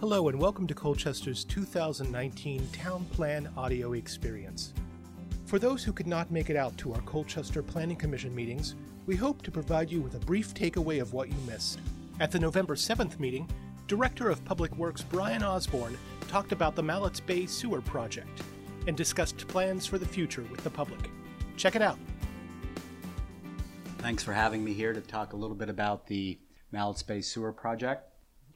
Hello, and welcome to Colchester's 2019 Town Plan Audio Experience. For those who could not make it out to our Colchester Planning Commission meetings, we hope to provide you with a brief takeaway of what you missed. At the November 7th meeting, Director of Public Works Brian Osborne talked about the Malletts Bay Sewer Project and discussed plans for the future with the public. Check it out. Thanks for having me here to talk a little bit about the Malletts Bay Sewer Project.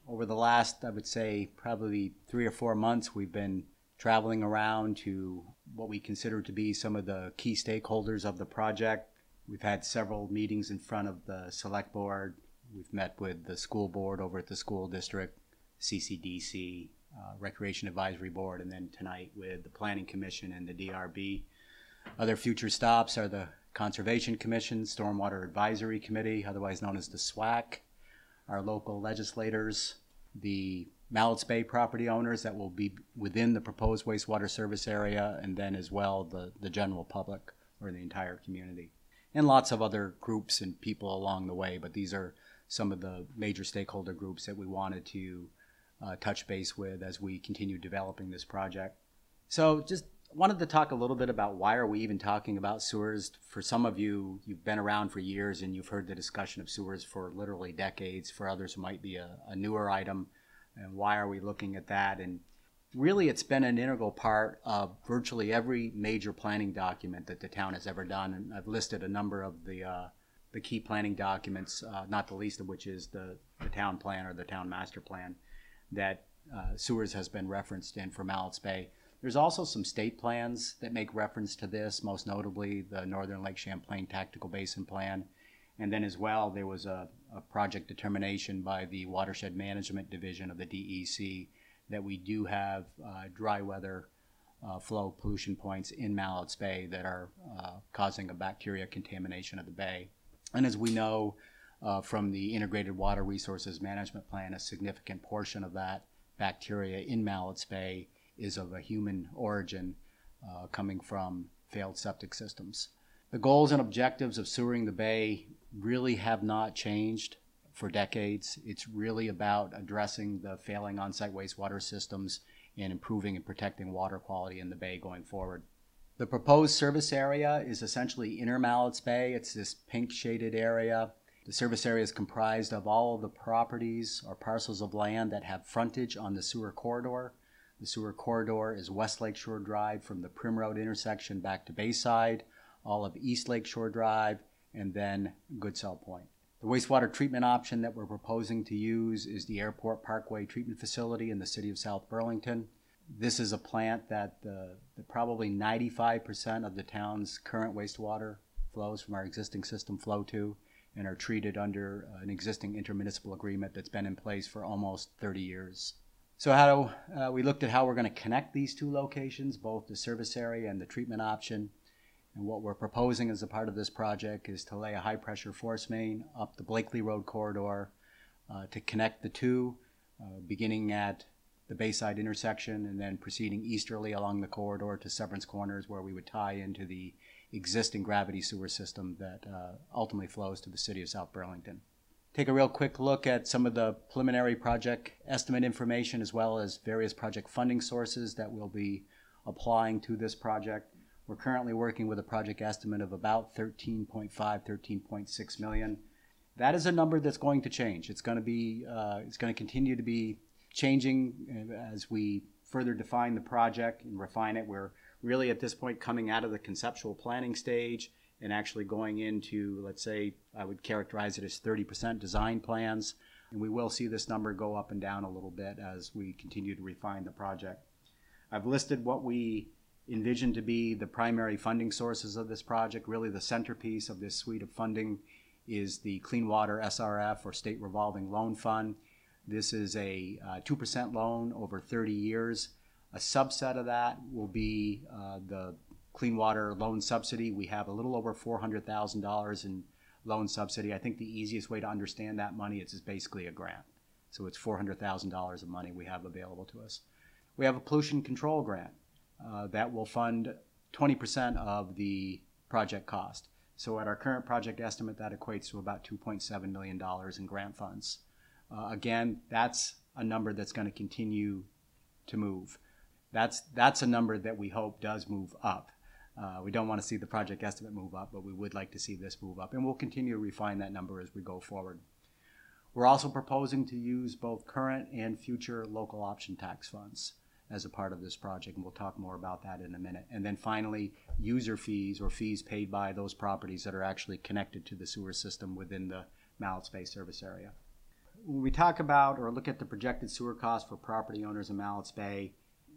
Over the last, I would say, probably three or four months, we've been traveling around to what we consider to be some of the key stakeholders of the project. We've had several meetings in front of the select board. We've met with the school board over at the school district, CCDC, uh, Recreation Advisory Board, and then tonight with the Planning Commission and the DRB. Other future stops are the Conservation Commission, Stormwater Advisory Committee, otherwise known as the SWAC, our local legislators, the Malletts Bay property owners that will be within the proposed wastewater service area, and then as well the, the general public or the entire community. And lots of other groups and people along the way, but these are some of the major stakeholder groups that we wanted to uh, touch base with as we continue developing this project. So just wanted to talk a little bit about why are we even talking about sewers. For some of you, you've been around for years and you've heard the discussion of sewers for literally decades. For others, it might be a, a newer item and why are we looking at that? And really, it's been an integral part of virtually every major planning document that the town has ever done. And I've listed a number of the uh, the key planning documents, uh, not the least of which is the, the town plan or the town master plan that uh, sewers has been referenced in for Malletts Bay. There's also some state plans that make reference to this, most notably the Northern Lake Champlain Tactical Basin Plan and then as well, there was a, a project determination by the Watershed Management Division of the DEC that we do have uh, dry weather uh, flow pollution points in Malletts Bay that are uh, causing a bacteria contamination of the bay. And as we know uh, from the Integrated Water Resources Management Plan, a significant portion of that bacteria in Malletts Bay is of a human origin uh, coming from failed septic systems. The goals and objectives of sewering the bay really have not changed for decades. It's really about addressing the failing on site wastewater systems and improving and protecting water quality in the bay going forward. The proposed service area is essentially Inner Malletts Bay. It's this pink shaded area. The service area is comprised of all of the properties or parcels of land that have frontage on the sewer corridor. The sewer corridor is West Lakeshore Drive from the Prim Road intersection back to Bayside, all of East Lakeshore Drive, and then Goodsell Point. The wastewater treatment option that we're proposing to use is the Airport Parkway Treatment Facility in the city of South Burlington. This is a plant that uh, probably 95% of the town's current wastewater flows from our existing system flow to and are treated under an existing intermunicipal agreement that's been in place for almost 30 years. So how do, uh, we looked at how we're going to connect these two locations, both the service area and the treatment option. And what we're proposing as a part of this project is to lay a high pressure force main up the Blakely Road corridor uh, to connect the two, uh, beginning at the Bayside intersection and then proceeding easterly along the corridor to Severance Corners, where we would tie into the existing gravity sewer system that uh, ultimately flows to the city of South Burlington. Take a real quick look at some of the preliminary project estimate information as well as various project funding sources that we'll be applying to this project. We're currently working with a project estimate of about 13.5, 13.6 million. That is a number that's going to change. It's going to be, uh, it's going to continue to be changing uh, as we further define the project and refine it. We're really at this point coming out of the conceptual planning stage and actually going into, let's say, I would characterize it as 30% design plans. And we will see this number go up and down a little bit as we continue to refine the project. I've listed what we envision to be the primary funding sources of this project. Really, the centerpiece of this suite of funding is the Clean Water SRF or State Revolving Loan Fund. This is a uh, 2% loan over 30 years. A subset of that will be uh, the Clean Water Loan Subsidy. We have a little over $400,000 in loan subsidy. I think the easiest way to understand that money is it's basically a grant. So it's $400,000 of money we have available to us. We have a pollution control grant. Uh, that will fund 20% of the project cost. So at our current project estimate, that equates to about $2.7 million in grant funds. Uh, again, that's a number that's going to continue to move. That's, that's a number that we hope does move up. Uh, we don't want to see the project estimate move up, but we would like to see this move up. And we'll continue to refine that number as we go forward. We're also proposing to use both current and future local option tax funds as a part of this project, and we'll talk more about that in a minute. And then finally, user fees or fees paid by those properties that are actually connected to the sewer system within the Malletts Bay service area. When we talk about or look at the projected sewer costs for property owners in Malletts Bay,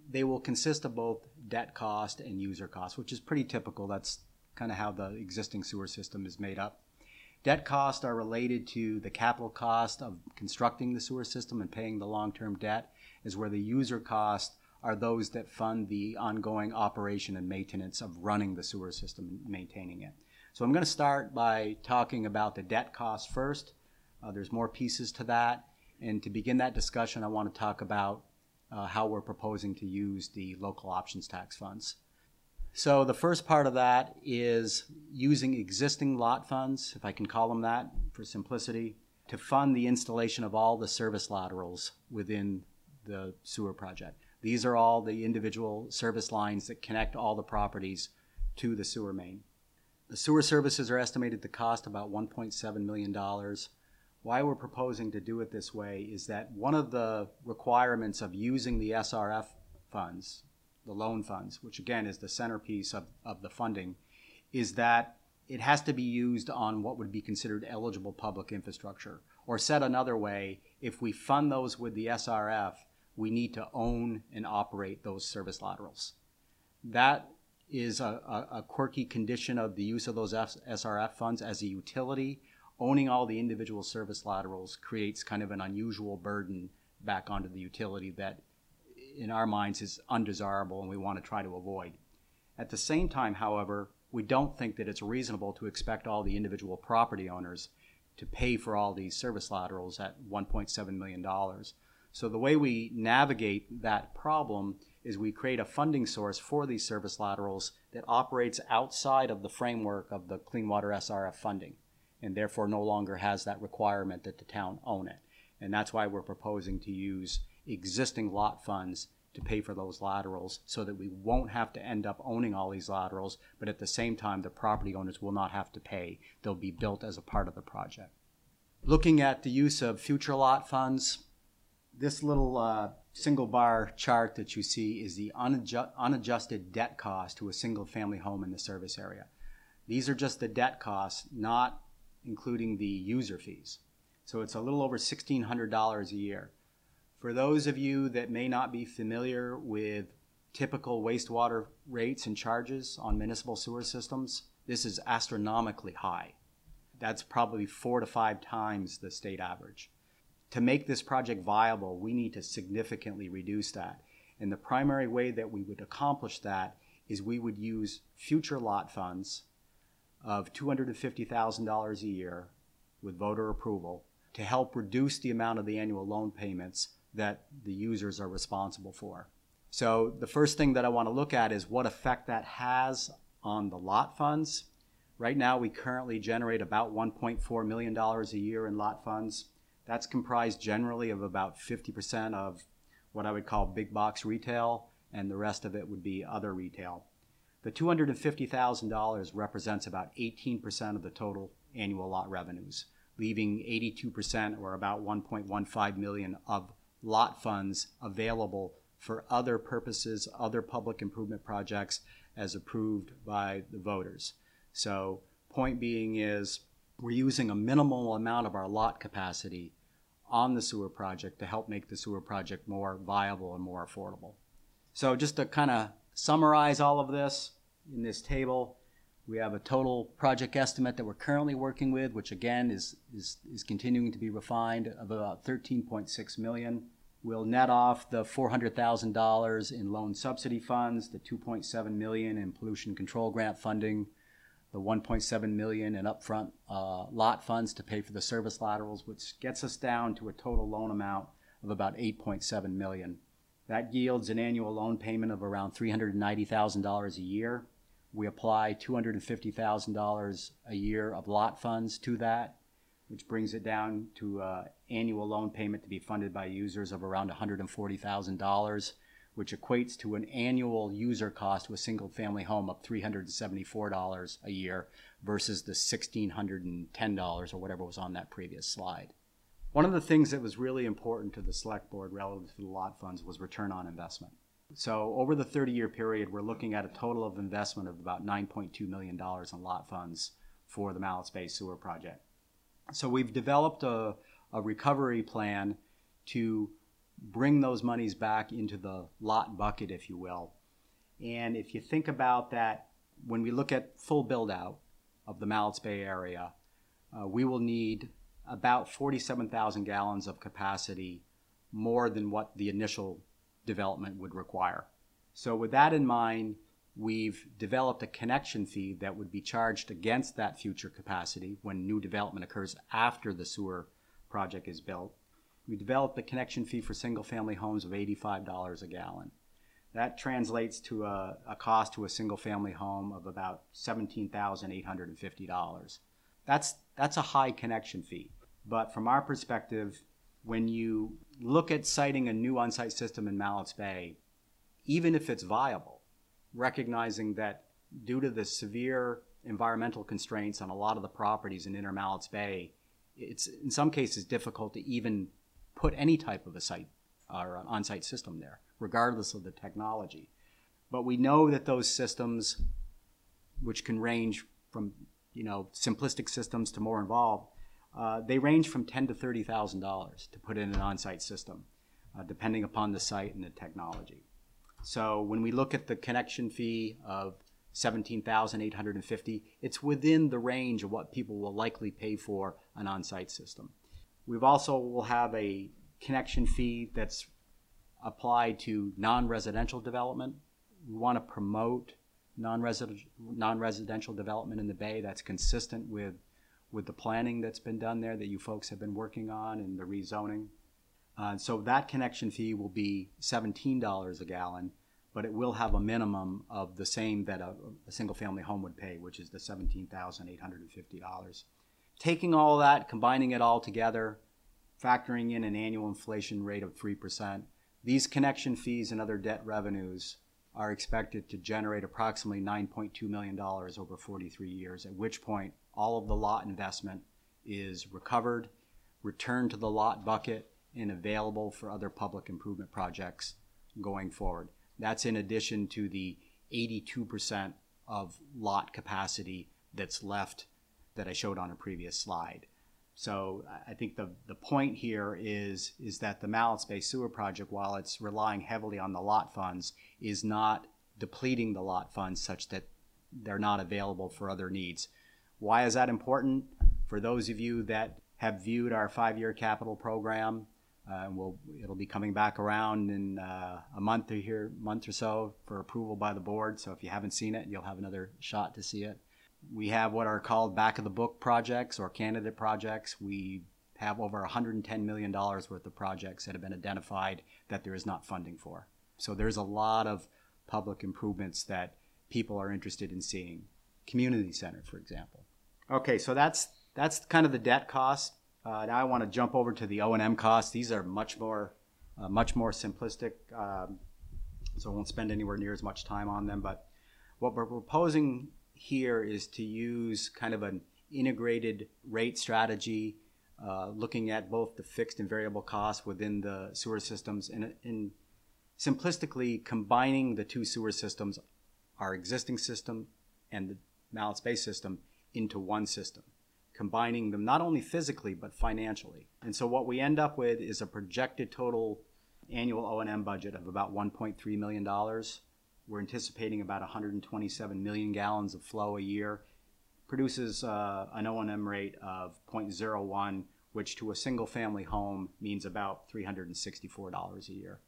they will consist of both debt cost and user cost, which is pretty typical. That's kind of how the existing sewer system is made up. Debt costs are related to the capital cost of constructing the sewer system and paying the long-term debt, is where the user costs are those that fund the ongoing operation and maintenance of running the sewer system and maintaining it. So I'm going to start by talking about the debt cost first. Uh, there's more pieces to that. And to begin that discussion, I want to talk about uh, how we're proposing to use the local options tax funds. So the first part of that is using existing lot funds, if I can call them that for simplicity, to fund the installation of all the service laterals within the sewer project. These are all the individual service lines that connect all the properties to the sewer main. The sewer services are estimated to cost about $1.7 million why we're proposing to do it this way is that one of the requirements of using the SRF funds, the loan funds, which again is the centerpiece of, of the funding, is that it has to be used on what would be considered eligible public infrastructure. Or said another way, if we fund those with the SRF, we need to own and operate those service laterals. That is a, a, a quirky condition of the use of those F- SRF funds as a utility owning all the individual service laterals creates kind of an unusual burden back onto the utility that in our minds is undesirable and we want to try to avoid. At the same time, however, we don't think that it's reasonable to expect all the individual property owners to pay for all these service laterals at $1.7 million. So the way we navigate that problem is we create a funding source for these service laterals that operates outside of the framework of the Clean Water SRF funding and therefore no longer has that requirement that the town own it. And that's why we're proposing to use existing lot funds to pay for those laterals so that we won't have to end up owning all these laterals, but at the same time, the property owners will not have to pay. They'll be built as a part of the project. Looking at the use of future lot funds, this little uh, single bar chart that you see is the unadju- unadjusted debt cost to a single family home in the service area. These are just the debt costs, not including the user fees. So it's a little over $1,600 a year. For those of you that may not be familiar with typical wastewater rates and charges on municipal sewer systems, this is astronomically high. That's probably four to five times the state average. To make this project viable, we need to significantly reduce that. And the primary way that we would accomplish that is we would use future lot funds of $250,000 a year with voter approval to help reduce the amount of the annual loan payments that the users are responsible for. So the first thing that I want to look at is what effect that has on the lot funds. Right now, we currently generate about $1.4 million a year in lot funds. That's comprised generally of about 50% of what I would call big box retail, and the rest of it would be other retail. The $250,000 represents about 18% of the total annual lot revenues, leaving 82% or about 1.15 million of lot funds available for other purposes, other public improvement projects as approved by the voters. So, point being is we're using a minimal amount of our lot capacity on the sewer project to help make the sewer project more viable and more affordable. So, just to kind of summarize all of this, in this table. We have a total project estimate that we're currently working with, which again is, is, is continuing to be refined of about 13.6 million. We'll net off the $400,000 in loan subsidy funds, the 2.7 million in pollution control grant funding, the 1.7 million in upfront uh, lot funds to pay for the service laterals, which gets us down to a total loan amount of about 8.7 million. That yields an annual loan payment of around $390,000 a year. We apply $250,000 a year of lot funds to that. which brings it down to uh, annual loan payment to be funded by users of around $140,000, which equates to an annual user cost a single family home of $374 a year versus the $1,610 or whatever was on that previous slide. One of the things that was really important to the select board relative to the lot funds was return on investment. So over the 30 year period, we're looking at a total of investment of about $9.2 million in lot funds for the Malletts Bay Sewer Project. So we've developed a, a recovery plan to bring those monies back into the lot bucket, if you will. And if you think about that, when we look at full build out of the Malletts Bay area, uh, we will need about 47,000 gallons of capacity more than what the initial development would require. So, with that in mind, we've developed a connection fee that would be charged against that future capacity when new development occurs after the sewer project is built. We developed a connection fee for single family homes of $85 a gallon. That translates to a, a cost to a single family home of about $17,850. That's, that's a high connection fee. But from our perspective, when you look at siting a new on site system in Mallets Bay, even if it's viable, recognizing that due to the severe environmental constraints on a lot of the properties in Inner Mallets Bay, it's in some cases difficult to even put any type of a site or an on site system there, regardless of the technology. But we know that those systems, which can range from you know simplistic systems to more involved, uh, they range from ten to thirty thousand dollars to put in an on-site system, uh, depending upon the site and the technology. So when we look at the connection fee of seventeen thousand eight hundred and fifty, it's within the range of what people will likely pay for an on-site system. We've also will have a connection fee that's applied to non-residential development. We want to promote non-residential non-residential development in the bay that's consistent with with the planning that's been done there that you folks have been working on and the rezoning. Uh, so that connection fee will be $17 a gallon, but it will have a minimum of the same that a, a single family home would pay, which is the $17,850. Taking all that, combining it all together, factoring in an annual inflation rate of 3%, these connection fees and other debt revenues are expected to generate approximately $9.2 million over 43 years, at which point all of the lot investment is recovered, returned to the lot bucket, and available for other public improvement projects going forward. That's in addition to the 82% of lot capacity that's left that I showed on a previous slide. So I think the, the point here is, is that the Malletts Bay Sewer Project, while it's relying heavily on the lot funds, is not depleting the lot funds such that they're not available for other needs. Why is that important? For those of you that have viewed our five-year capital program, uh, we'll, it'll be coming back around in uh, a month or here, month or so for approval by the board. So if you haven't seen it, you'll have another shot to see it. We have what are called back of the book projects or candidate projects. We have over $110 million worth of projects that have been identified that there is not funding for. So there's a lot of public improvements that people are interested in seeing community center, for example. Okay, so that's that's kind of the debt cost. Uh, now I want to jump over to the O and M costs. These are much more uh, much more simplistic, um, so I won't spend anywhere near as much time on them. But what we're proposing here is to use kind of an integrated rate strategy, uh, looking at both the fixed and variable costs within the sewer systems, and, and simplistically combining the two sewer systems, our existing system and the Malletts Bay system into one system, combining them not only physically but financially. And so what we end up with is a projected total annual O&M budget of about 1.3 million dollars. We're anticipating about 127 million gallons of flow a year. Produces uh, an O&M rate of 0.01, which to a single family home means about $364 a year.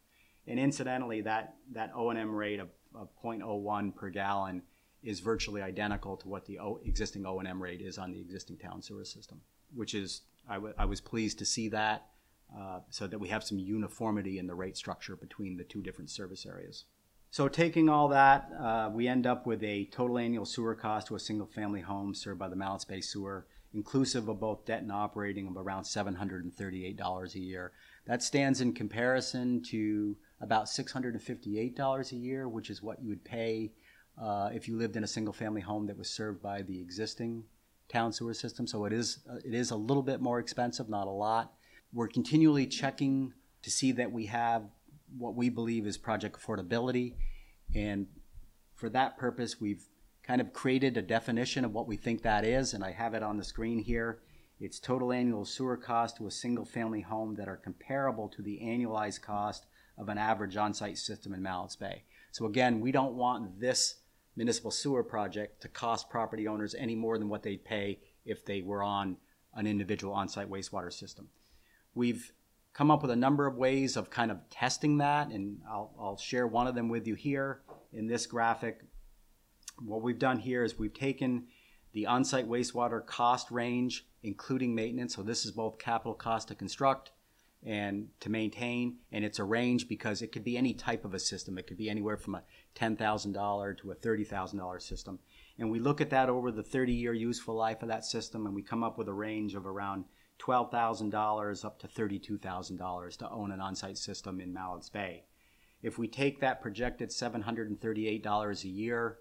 And incidentally, that, that O&M rate of, of 0.01 per gallon is virtually identical to what the o- existing O&M rate is on the existing town sewer system, which is, I, w- I was pleased to see that uh, so that we have some uniformity in the rate structure between the two different service areas. So taking all that, uh, we end up with a total annual sewer cost to a single family home served by the Malletts Bay Sewer, inclusive of both debt and operating, of around $738 a year. That stands in comparison to about $658 a year, which is what you would pay uh, if you lived in a single family home that was served by the existing town sewer system. So it is, it is a little bit more expensive, not a lot. We're continually checking to see that we have what we believe is project affordability. And for that purpose, we've kind of created a definition of what we think that is, and I have it on the screen here. It's total annual sewer cost to a single family home that are comparable to the annualized cost of an average on site system in Malletts Bay. So, again, we don't want this municipal sewer project to cost property owners any more than what they'd pay if they were on an individual on site wastewater system. We've come up with a number of ways of kind of testing that, and I'll, I'll share one of them with you here in this graphic what we've done here is we've taken the on-site wastewater cost range, including maintenance. So this is both capital cost to construct and to maintain, and it's a range because it could be any type of a system. It could be anywhere from a $10,000 to a $30,000 system. And we look at that over the 30-year useful life of that system, and we come up with a range of around $12,000 up to $32,000 to own an on-site system in Malletts Bay. If we take that projected $738 a year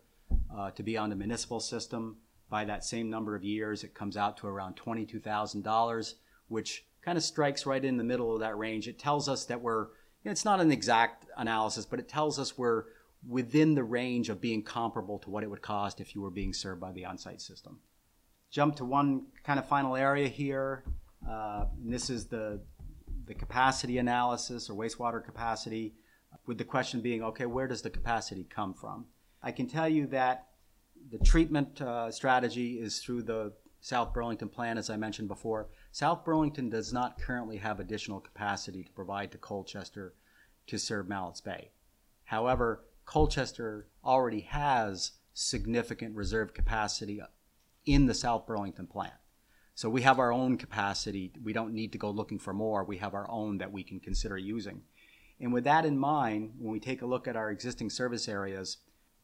uh, to be on the municipal system. By that same number of years, it comes out to around $22,000, which kind of strikes right in the middle of that range. It tells us that we're, it's not an exact analysis, but it tells us we're within the range of being comparable to what it would cost if you were being served by the on site system. Jump to one kind of final area here. Uh, this is the, the capacity analysis or wastewater capacity, with the question being okay, where does the capacity come from? I can tell you that the treatment uh, strategy is through the South Burlington plan, as I mentioned before. South Burlington does not currently have additional capacity to provide to Colchester to serve Malletts Bay. However, Colchester already has significant reserve capacity in the South Burlington plant. So we have our own capacity. We don't need to go looking for more. We have our own that we can consider using. And with that in mind, when we take a look at our existing service areas,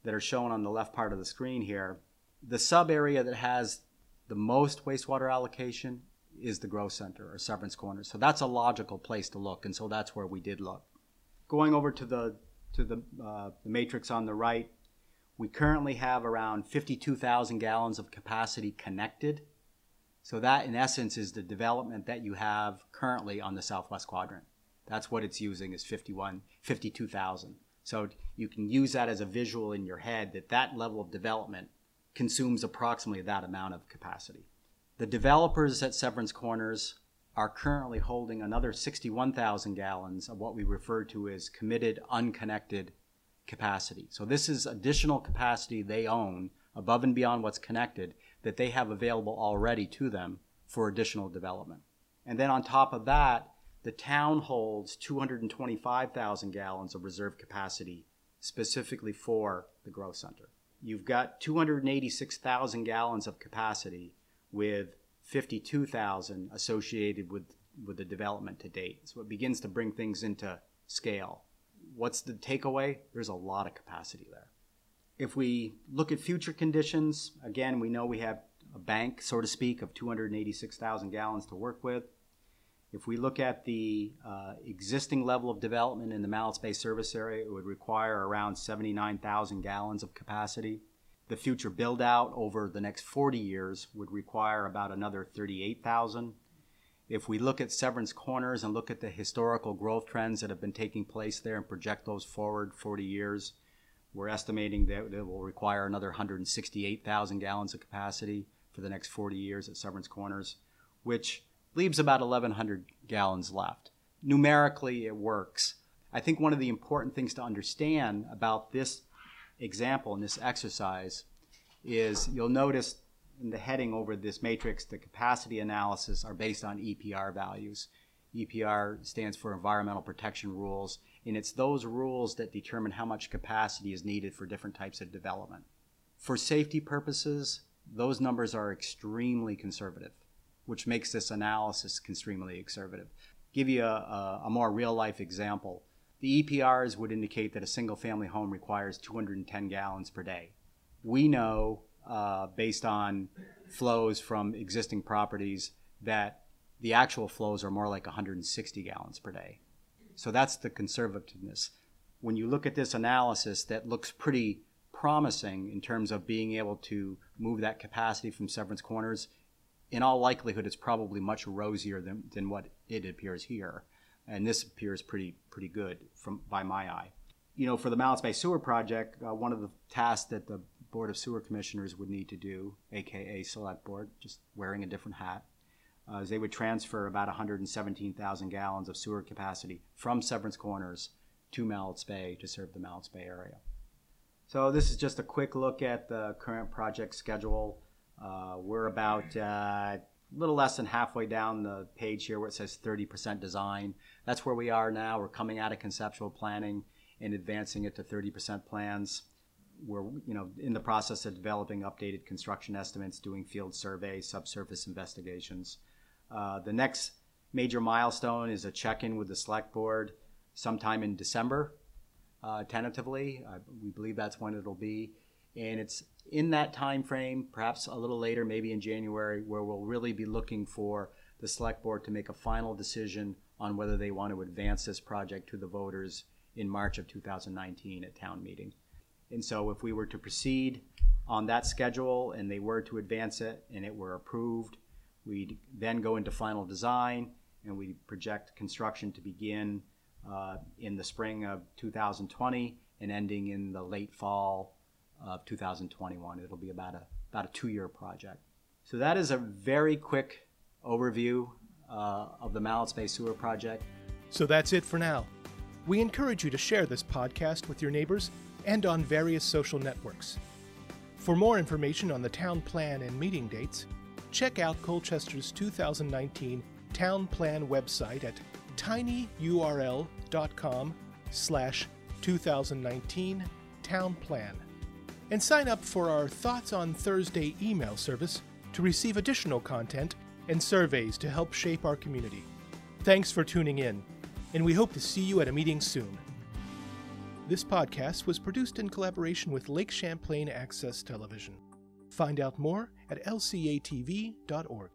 that are shown on the left part of the screen here, the sub area that has the most wastewater allocation is the growth center or severance corner. So that's a logical place to look, and so that's where we did look. Going over to the to the, uh, the matrix on the right, we currently have around 52,000 gallons of capacity connected. So that, in essence, is the development that you have currently on the southwest quadrant. That's what it's using is 51, 52,000. So you can use that as a visual in your head that that level of development consumes approximately that amount of capacity. The developers at Severance Corners are currently holding another 61,000 gallons of what we refer to as committed unconnected capacity. So this is additional capacity they own above and beyond what's connected that they have available already to them for additional development. And then on top of that, the town holds 225,000 gallons of reserve capacity specifically for the growth center. You've got 286,000 gallons of capacity with 52,000 associated with, with the development to date. So it begins to bring things into scale. What's the takeaway? There's a lot of capacity there. If we look at future conditions, again, we know we have a bank, so to speak, of 286,000 gallons to work with. If we look at the uh, existing level of development in the Malletts Bay service area, it would require around 79,000 gallons of capacity. The future build out over the next 40 years would require about another 38,000. If we look at Severance Corners and look at the historical growth trends that have been taking place there and project those forward 40 years, we're estimating that it will require another 168,000 gallons of capacity for the next 40 years at Severance Corners, which leaves about 1,100 gallons left. Numerically, it works. I think one of the important things to understand about this example and this exercise is you'll notice in the heading over this matrix, the capacity analysis are based on EPR values. EPR stands for Environmental Protection Rules, and it's those rules that determine how much capacity is needed for different types of development. For safety purposes, those numbers are extremely conservative which makes this analysis extremely conservative. Give you a, a, a more real life example. The EPRs would indicate that a single family home requires 210 gallons per day. We know uh, based on flows from existing properties that the actual flows are more like 160 gallons per day. So that's the conservativeness. When you look at this analysis, that looks pretty promising in terms of being able to move that capacity from Severance Corners. In all likelihood, it's probably much rosier than, than what it appears here. And this appears pretty, pretty good from, by my eye. You know, for the Malletts Bay Sewer Project, uh, one of the tasks that the Board of Sewer Commissioners would need to do, aka Select Board, just wearing a different hat, uh, is they would transfer about 117,000 gallons of sewer capacity from Severance Corners to Malletts Bay to serve the Malletts Bay area. So this is just a quick look at the current project schedule. Uh, we're about uh, a little less than halfway down the page here where it says 30% design. That's where we are now. We're coming out of conceptual planning and advancing it to 30% plans. We're you know in the process of developing updated construction estimates, doing field surveys, subsurface investigations. Uh, the next major milestone is a check-in with the select board sometime in December uh, tentatively. We believe that's when it'll be. And it's in that time frame, perhaps a little later, maybe in January, where we'll really be looking for the select board to make a final decision on whether they want to advance this project to the voters in March of 2019 at town meeting. And so if we were to proceed on that schedule and they were to advance it and it were approved, we'd then go into final design and we project construction to begin uh, in the spring of 2020 and ending in the late fall of 2021. It'll be about a about a two-year project. So that is a very quick overview uh, of the Malletts Bay Sewer Project. So that's it for now. We encourage you to share this podcast with your neighbors and on various social networks. For more information on the town plan and meeting dates, check out Colchester's 2019 town plan website at tinyurl.com slash 2019 town plan and sign up for our Thoughts on Thursday email service to receive additional content and surveys to help shape our community. Thanks for tuning in, and we hope to see you at a meeting soon. This podcast was produced in collaboration with Lake Champlain Access Television. Find out more at lcatv.org.